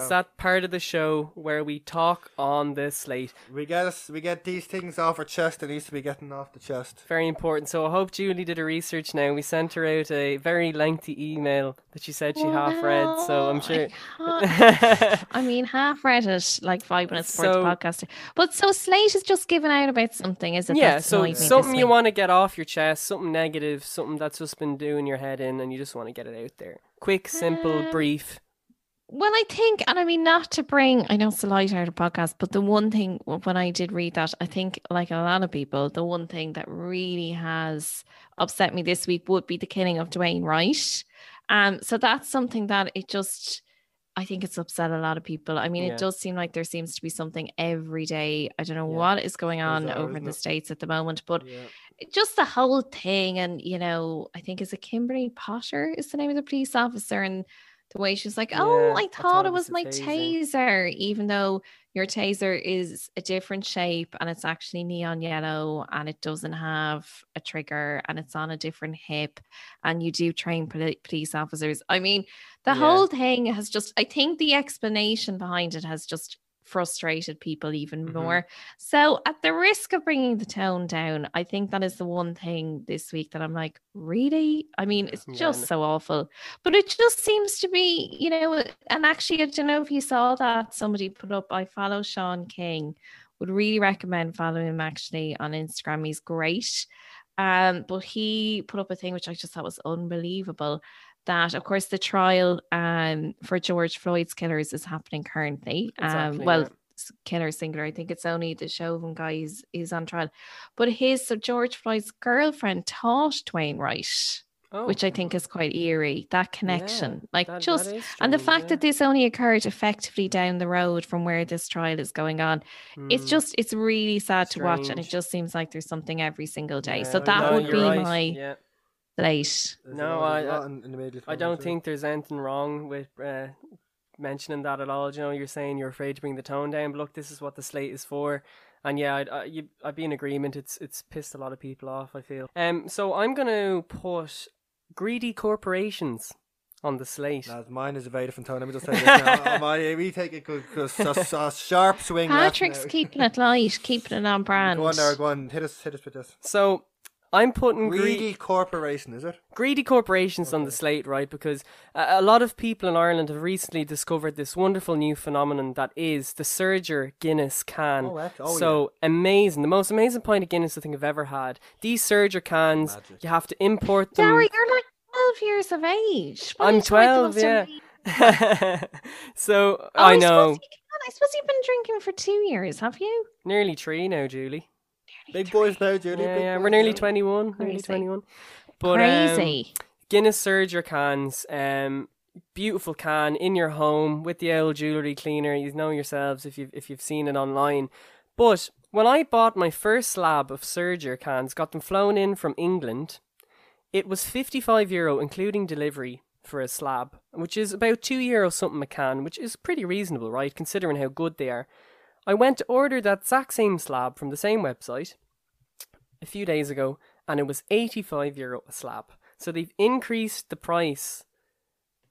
it's that part of the show where we talk on the slate We get us, we get these things off our chest that needs to be getting off the chest. Very important. So I hope Julie did her research now. We sent her out a very lengthy email that she said she half read. So I'm sure. I *laughs* I mean, half read it like five minutes before So- the podcast. But so Slate is just giving out about something, is it? yeah, That's so annoyed me this something you want to get off your chest, something negative, something that's just been doing your head in, and you just want to get it out there. Quick, simple, Uh, brief. Well, I think, and I mean, not to bring, I know it's a light-hearted podcast, but the one thing when I did read that, I think, like a lot of people, the one thing that really has upset me this week would be the killing of Daunte Wright. Um, so that's something that it just, I think it's upset a lot of people. I mean, Yeah. it does seem like there seems to be something every day. I don't know Yeah. what is going on Bizarre, over in the it? states at the moment, but Yeah. just the whole thing and you know i think is it kimberly potter is the name of the police officer and the way she's like oh Yeah, i thought, it was, my taser." taser even though your taser is a different shape and it's actually neon yellow and it doesn't have a trigger and it's on a different hip and you do train poli- police officers i mean the Yeah. whole thing has just i think the explanation behind it has just frustrated people even Mhm. more so, at the risk of bringing the tone down, I think that is the one thing this week that I'm like, really? I mean, it's *laughs* just no. so awful. But it just seems to be, you know, and actually, I don't know if you saw that somebody put up, I follow Shaun King, would really recommend following him actually on Instagram. He's great. Um, but he put up a thing which I just thought was unbelievable. That of course the trial um for George Floyd's killers is happening currently. Exactly, um well yeah. killer singular. I think it's only the Chauvin guy is, is on trial. But his so George Floyd's girlfriend taught Daunte Wright, Oh, which I think is quite eerie. That connection. like that- that just and the fact yeah. that this only occurred effectively down the road from where this trial is going on. It's Mm. just it's really sad to watch and it just seems like there's something every single day. so that no, would be right, my Yeah. Late. No, I- there's a I- lot in- in the media I don't think there's anything wrong with uh, mentioning that at all. You know, you're saying you're afraid to bring the tone down, but look, this is what the slate is for. And yeah, I'd, I, you, I'd be in agreement. It's it's pissed a lot of people off. I feel. Um, so I'm gonna put greedy corporations on the slate. Lads, mine is a very different tone. Let me just *laughs* say this now. My, we take it because a, a *laughs* sharp swing. left Patrick's now. keeping it light, keeping it on brand. Go on there, go on. Hit us, hit us with this. So I'm putting greedy. Greedy corporation, is it? greedy corporations on the slate, right? Because a, a lot of people in Ireland have recently discovered this wonderful new phenomenon that is the Surger Guinness can. Oh, heck. Oh, so amazing, the most amazing pint of Guinness I think I've ever had. These Surger cans, Magic. you have to import them. Gary, you're like 12 years of age. What I'm are you trying to 12, yeah. *laughs* so Oh, I suppose know. you can. I I suppose you've been drinking for two years, have you? Nearly three now, Julie. Big boys now, Judy. Yeah, big yeah, boys we're nearly now. 21. Nearly 21. But, um, Crazy. Guinness Surger cans, um, beautiful can in your home with the old jewelry cleaner. You know yourselves if you've if you've seen it online. But when I bought my first slab of Surger cans, got them flown in from England, it was fifty five euro including delivery for a slab, which is about two euro something a can, which is pretty reasonable, right? Considering how good they are. I went to order that exact same slab from the same website a few days ago, and it was 85 euro a slab. So they've increased the price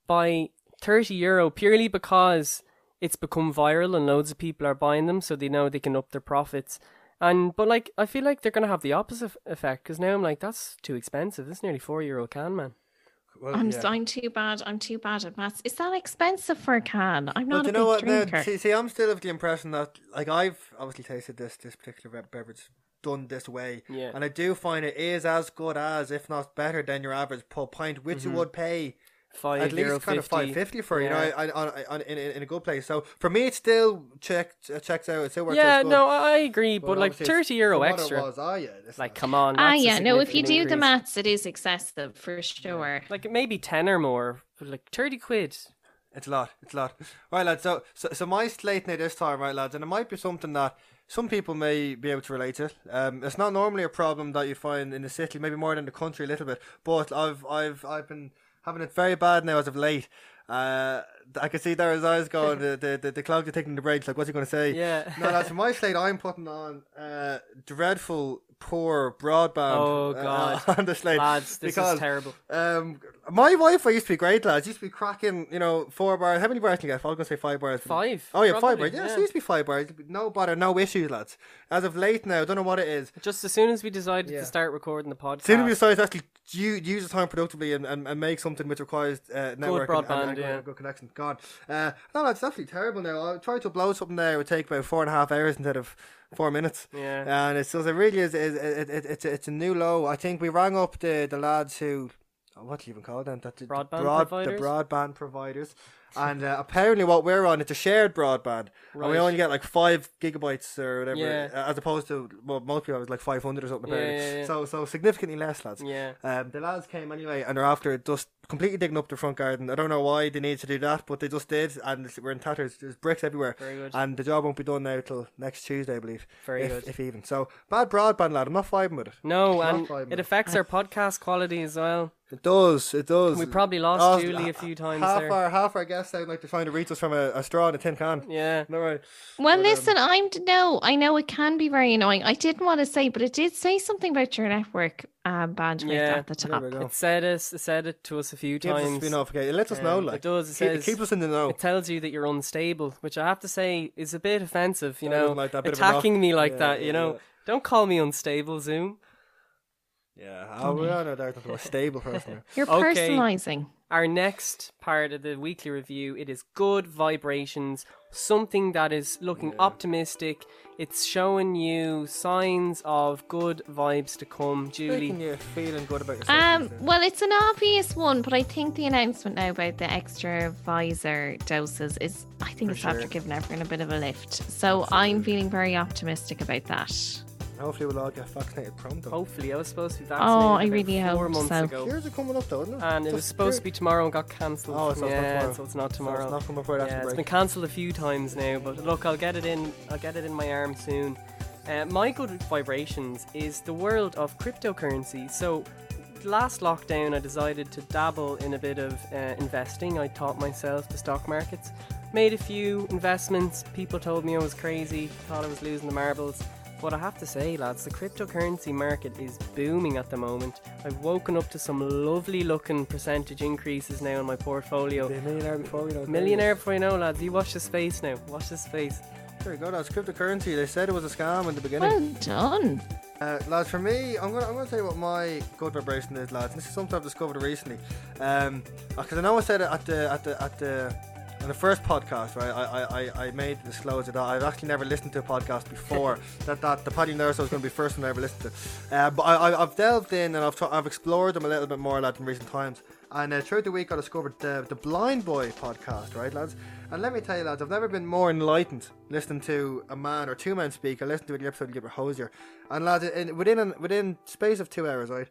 by 30 euro purely because it's become viral and loads of people are buying them, so they know they can up their profits. And but like I feel like they're gonna have the opposite effect because now I'm like that's too expensive. That's nearly four euro can, man. Well, I'm, yeah. I'm too bad. I'm too bad at maths. Is that expensive for a can? I'm not do a you know what? big Now, drinker. see, see, I'm still of the impression that, like, I've obviously tasted this this particular beverage done this way, Yeah. and I do find it is as good as, if not better than your average pub pint, which you mm-hmm. would pay Five at least kind of five fifty for. You know, I, I, I, on, in, in in a good place. So for me, it still checked uh, checks out. It still works. out Yeah, good. no, I I agree, but, like thirty euro from what it extra. was, ah, yeah, it's Like, come on. ah, yeah. No, if you significant do the maths, it is excessive for sure. like maybe ten or more, but like thirty quid. It's a lot. It's a lot. Right, lads. So, so, so my slate now this time, right, lads, and it might be something that some people may be able to relate to. Um, it's not normally a problem that you find in the city, maybe more than the country a little bit. But I've, I've, I've been having it very bad now as of late. Uh, I can see there his eyes going. *laughs* the, the, the, the clouds are taking the brakes. Like, what's he going to say? Yeah. No. For *laughs* my slate, I'm putting on uh, dreadful, poor broadband. Oh, God, uh, God. *laughs* on the slate Lads, this because is terrible. um, my Wi-Fi used to be great, lads. Used to be cracking, you know, four bars. How many bars can you get? I was gonna say five bars. Five. Oh yeah, five probably, bars. Yeah, yeah. it used to be five bars. No bother, no issues, lads. As of late now, don't know what it is. Just as soon as we decided Yeah. to start recording the podcast, as Soon as we decided to actually u- use the time productively and, and, and make something which requires uh, network and- and, broadband, and, yeah. good connection. God, uh, no, that's definitely terrible. Now I tried to upload something there. It would take about four and a half hours instead of four minutes. Yeah. and it's just it really is. is it, it, it's it's a new low. I think we rang up the the lads who. What do you even call them? That the, the Broadband broad, providers? The broadband providers. *laughs* And uh, apparently, what we're on, it's a shared broadband, and we only get like five gigabytes or whatever, Yeah. uh, as opposed to well, most people have like five hundred or something. Apparently, yeah, yeah. so so significantly less, lads. Yeah. Um, the lads came anyway, and they're after it just completely digging up the front garden. I don't know why they needed to do that, but they just did, and we're in tatters. There's bricks everywhere, Very good. and the job won't be done now till next Tuesday, I believe. Very if, good. if even. So bad broadband, lad. I'm not fighting with it. No, Not and it minutes. affects our podcast quality as well. It does. It does. We probably lost Oh, Julie a few times half there. our half our guests sound like they're trying to reach us from a, a straw in a tin can. Yeah. No right. Well, But, um, listen, I'm no, I know it can be very annoying. I didn't want to say, but it did say something about your network um, bandwidth Yeah, at the top. It said us. It said it to us a few Gives us times. a notification. It lets us know. Um, Like it does. It keep, says keep us in the know. It tells you that you're unstable, which I have to say is a bit offensive. You I know, don't like that bit of a knock. attacking me like Yeah, that. yeah, You know, yeah. don't call me unstable, Zoom. Yeah. Oh, we're on a doubt a stable person. You're Okay. personalizing. Our next part of the weekly review, it is good vibrations, something that is looking optimistic. It's showing you signs of good vibes to come. Julie, Making you feeling good about yourself. Um, well, it's an obvious one, but I think the announcement now about the extra Pfizer doses is, I think For it's after giving everyone a bit of a lift. So I'm feeling very optimistic about that. Hopefully we'll all get vaccinated pronto. hopefully, I was supposed to be vaccinated. Oh, I about really four hope months so. ago. Here's it coming up though, isn't it? And it was Just supposed to be tomorrow and got cancelled. Oh, so it's not yeah, tomorrow. so it's not So tomorrow. it's not coming before that's yeah, the it's break. been cancelled a few times now, but look, I'll get it in. I'll get it in my arm soon. Uh, my good vibrations is the world of cryptocurrency. So, last lockdown, I decided to dabble in a bit of uh, investing. I taught myself the stock markets, made a few investments. People told me I was crazy, thought I was losing the marbles. But I have to say, lads, the cryptocurrency market is booming at the moment. I've woken up to some lovely looking percentage increases now in my portfolio. Be a millionaire before we know. Millionaire before you know, lads. You watch the space now. Watch the space. There we go. That's cryptocurrency. They said it was a scam in the beginning. Well done. Uh, lads, for me, I'm gonna I'm gonna tell you what my good vibration is, lads. This is something I've discovered recently. Um, because I know I said it at the at the at the on the first podcast, right? I, I, I- made the disclosure that I've actually never listened to a podcast before. *laughs* that that the Paddy Nurse was going to be the first one I ever listened to. Uh, but I, I I've delved in and I've I've explored them a little bit more, lads, in recent times. And uh, throughout the week, I discovered the, the Blind Boy podcast, right, lads? And let me tell you, lads, I've never been more enlightened listening to a man or two men speak. I listened to the episode of Gilbert Hosier. And, lads, in, within, an, within space of two hours, right,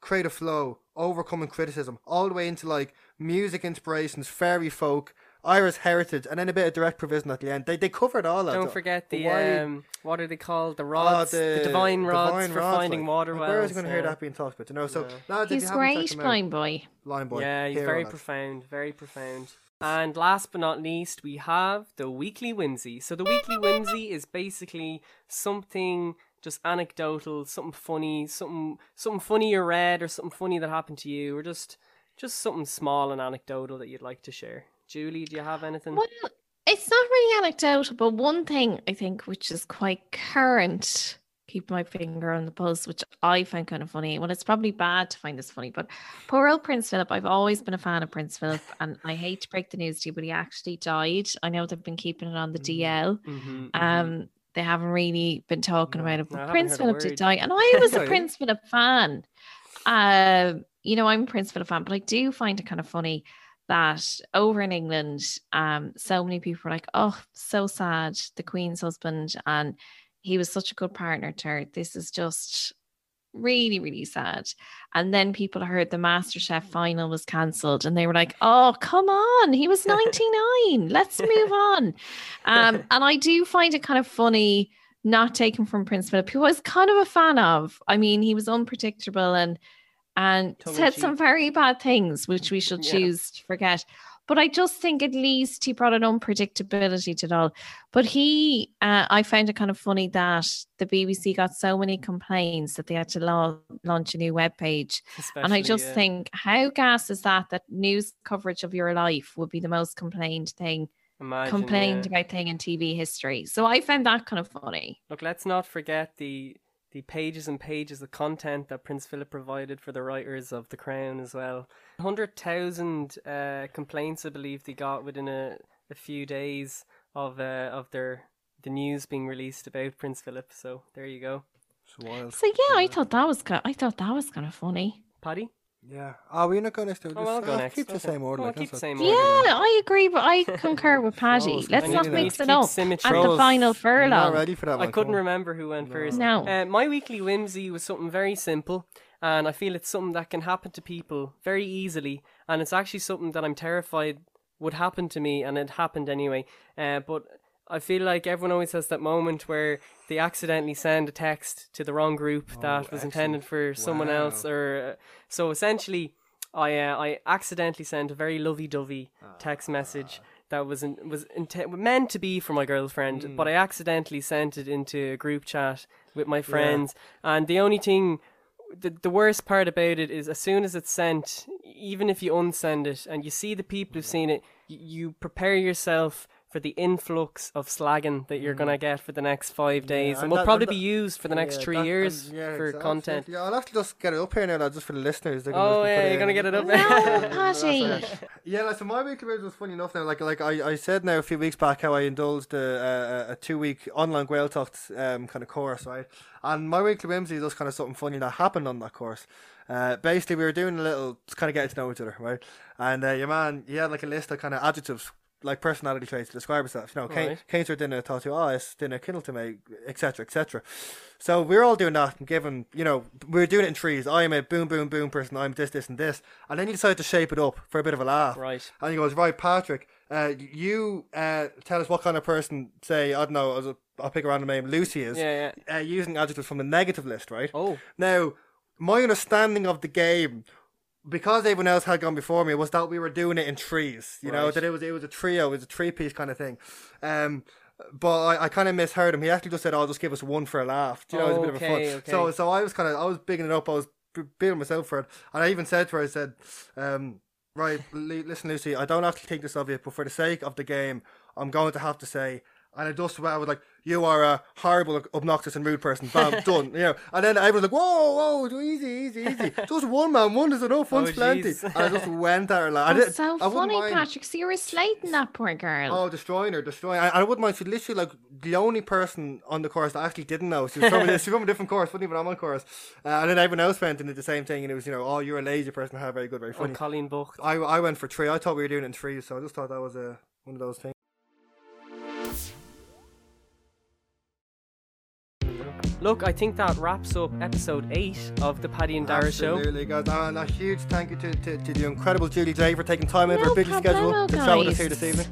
creative flow, overcoming criticism, all the way into like music inspirations, fairy folk, Irish heritage, and then a bit of direct provision at the end. They they covered all that. Don't forget the Why- um, what are they called? The Oh, rods, the, divine rods divine for rods, finding like, water like, wells. Where is going to hear that being talked about? You know, so Yeah. lads, He's you great, him out, blind boy. blind boy. Yeah, he's hero, very lads. profound, very profound. And last but not least, we have the weekly whimsy. So the weekly whimsy is basically something just anecdotal, something funny, something something funny you read or something funny that happened to you, or just just something small and anecdotal that you'd like to share. Julie, do you have anything? Well, it's not really anecdotal, but one thing I think which is quite current, keep my finger on the pulse, which I find kind of funny. Well, it's probably bad to find this funny, but poor old Prince Philip, I've always been a fan of Prince Philip, *laughs* and I hate to break the news to you, but he actually died. I know they've been keeping it on the Mm. DL. Mm-hmm, Um, they haven't really been talking No, about it, but Prince Philip did die, and I was a *laughs* Prince Philip fan. Um, you know, I'm a Prince Philip fan, but I do find it kind of funny that over in England, um, so many people were like, "Oh, so sad, the Queen's husband, and he was such a good partner to her. This is just." Really, really sad. And then people heard the MasterChef final was cancelled and they were like, oh, come on. He was *laughs* 99. Let's move on. Um, *laughs* and I do find it kind of funny not taken from Prince Philip, who I was kind of a fan of. I mean, he was unpredictable and and in said some very bad things, which we should Yeah. choose to forget. But I just think at least he brought an unpredictability to it all. But he, uh, I found it kind of funny that the BBC got so many complaints that they had to la- launch a new webpage. And I just uh, think, how gas is that? That news coverage of your life would be the most complained thing, imagine, complained yeah. about thing in TV history. So I found that kind of funny. Look, let's not forget the the pages and pages of content that Prince Philip provided for the writers of The Crown as well. Hundred thousand uh, complaints, I believe, they got within a, a few days of uh, of their the news being released about Prince Philip. So there you go, It's wild. So yeah, I thought that was kind. I thought that was kind of funny. Paddy. Yeah. Oh, we're not going next to Oh, I'll go next. Keep the same order. Oh, I'll like, keep the same order. Yeah, I agree, but I concur with *laughs* Paddy. Let's not mix it up symmetry. at the Trolls, final Not furlong. ready for that. I one, couldn't remember who went No. first. No. Uh, my weekly whimsy was something very simple, and I feel it's something that can happen to people very easily, and it's actually something that I'm terrified would happen to me, and it happened anyway. Uh, but I feel like everyone always has that moment where they accidentally send a text to the wrong group Oh, that was intended for someone else, or uh, so essentially. I uh, I accidentally sent a very lovey-dovey text message that was in, was meant to be for my girlfriend, but I accidentally sent it into a group chat with my friends. And the only thing, the the worst part about it is, as soon as it's sent, even if you unsend it and you see the people who've seen it, you prepare yourself for the influx of slagging that you're gonna get for the next five days, and, and will probably and be used for the next Yeah, three that- years and- yeah, for exactly. content. Yeah, I'll have to just get it up here now, lad, just for the listeners. They're gonna Oh yeah, you're in- gonna get it up. No, *laughs* Paddy. *laughs* Yeah, like, so my weekly reviews was funny enough now. Like, like I, I said now a few weeks back how I indulged a, a, a two week online Gaeltacht um, kind of course, right? And my weekly whimsy is just kind of something funny that happened on that course. Uh, basically, we were doing a little, just kind of getting to know each other, right? And uh, your man, he had like a list of kind of adjectives, like personality traits to describe himself. You know, Kane, Right. For dinner, thought you, oh, it's dinner, kindle to me, etc., etc. So we're all doing that and given, you know, we're doing it in trees. I'm a boom, boom, boom person. I'm this, this, and this. And then you decide to shape it up for a bit of a laugh. Right. And he goes, right, Patrick, uh, you uh, tell us what kind of person, say, I don't know, I'll pick a random name, Lucy is, Yeah, yeah. Uh, using adjectives from the negative list, right? Oh, Now, my understanding of the game, because everyone else had gone before me, it was that we were doing it in trees. You know, that it was it was a trio, it was a three piece kind of thing. Um, but I, I kind of misheard him. He actually just said, "I'll just give us one for a laugh." Do you know, it was a bit of a fun. Okay. So, so I was kind of, I was bigging it up. I was b- building myself for it, and I even said to her, I said, um, "Right, li- listen, Lucy, I don't actually think this of you, but for the sake of the game, I'm going to have to say." And I just I was like, "You are a horrible, obnoxious, and rude person." Bam, *laughs* done. You know. And then everyone's like, "Whoa, whoa, easy, easy, easy." *laughs* just one man, one is enough. One's Oh, plenty. And I just *laughs* went at her. Like, I That's did, so I funny, mind- Patrick. So you were slating that poor girl. Oh, destroying her, destroying. I, I wouldn't mind. She's literally like the only person on the course that actually didn't know. She was from, a, she was from a different course, wasn't even on my course. Uh, and then everyone else went and did the same thing, and it was you know, oh, you're a lazy person. Ha, very good, very Oh, funny. Colleen Buck. I, I went for three. I thought we were doing it in three, so I just thought that was a one of those things. Look, I think that wraps up episode eight of the Paddy and Dara show. Absolutely, guys. And a huge thank you to, to, to the incredible Julie Jay for taking time out of No her busy schedule problemo, to chat with us guys. here this evening.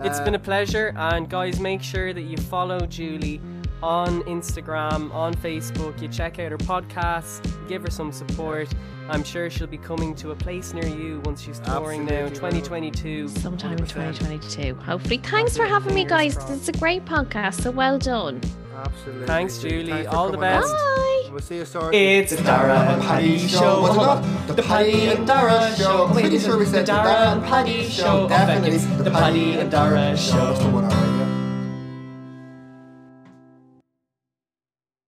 It's Uh, been a pleasure, and guys, make sure that you follow Julie on Instagram, on Facebook. You check out her podcast, give her some support. I'm sure she'll be coming to a place near you once she's touring now, Absolutely. 2022. Sometime in 100%. 2022. Hopefully. Thanks for having me, guys. It's a great podcast. So well done. Absolutely. Thanks, Julie. Thanks All the best. Bye. We'll see you soon. It's The Dara and Paddy Show. Was it not? The Paddy and Dara Show. I'm pretty sure we said the Dara and Paddy Show. Definitely the Paddy and Dara Show.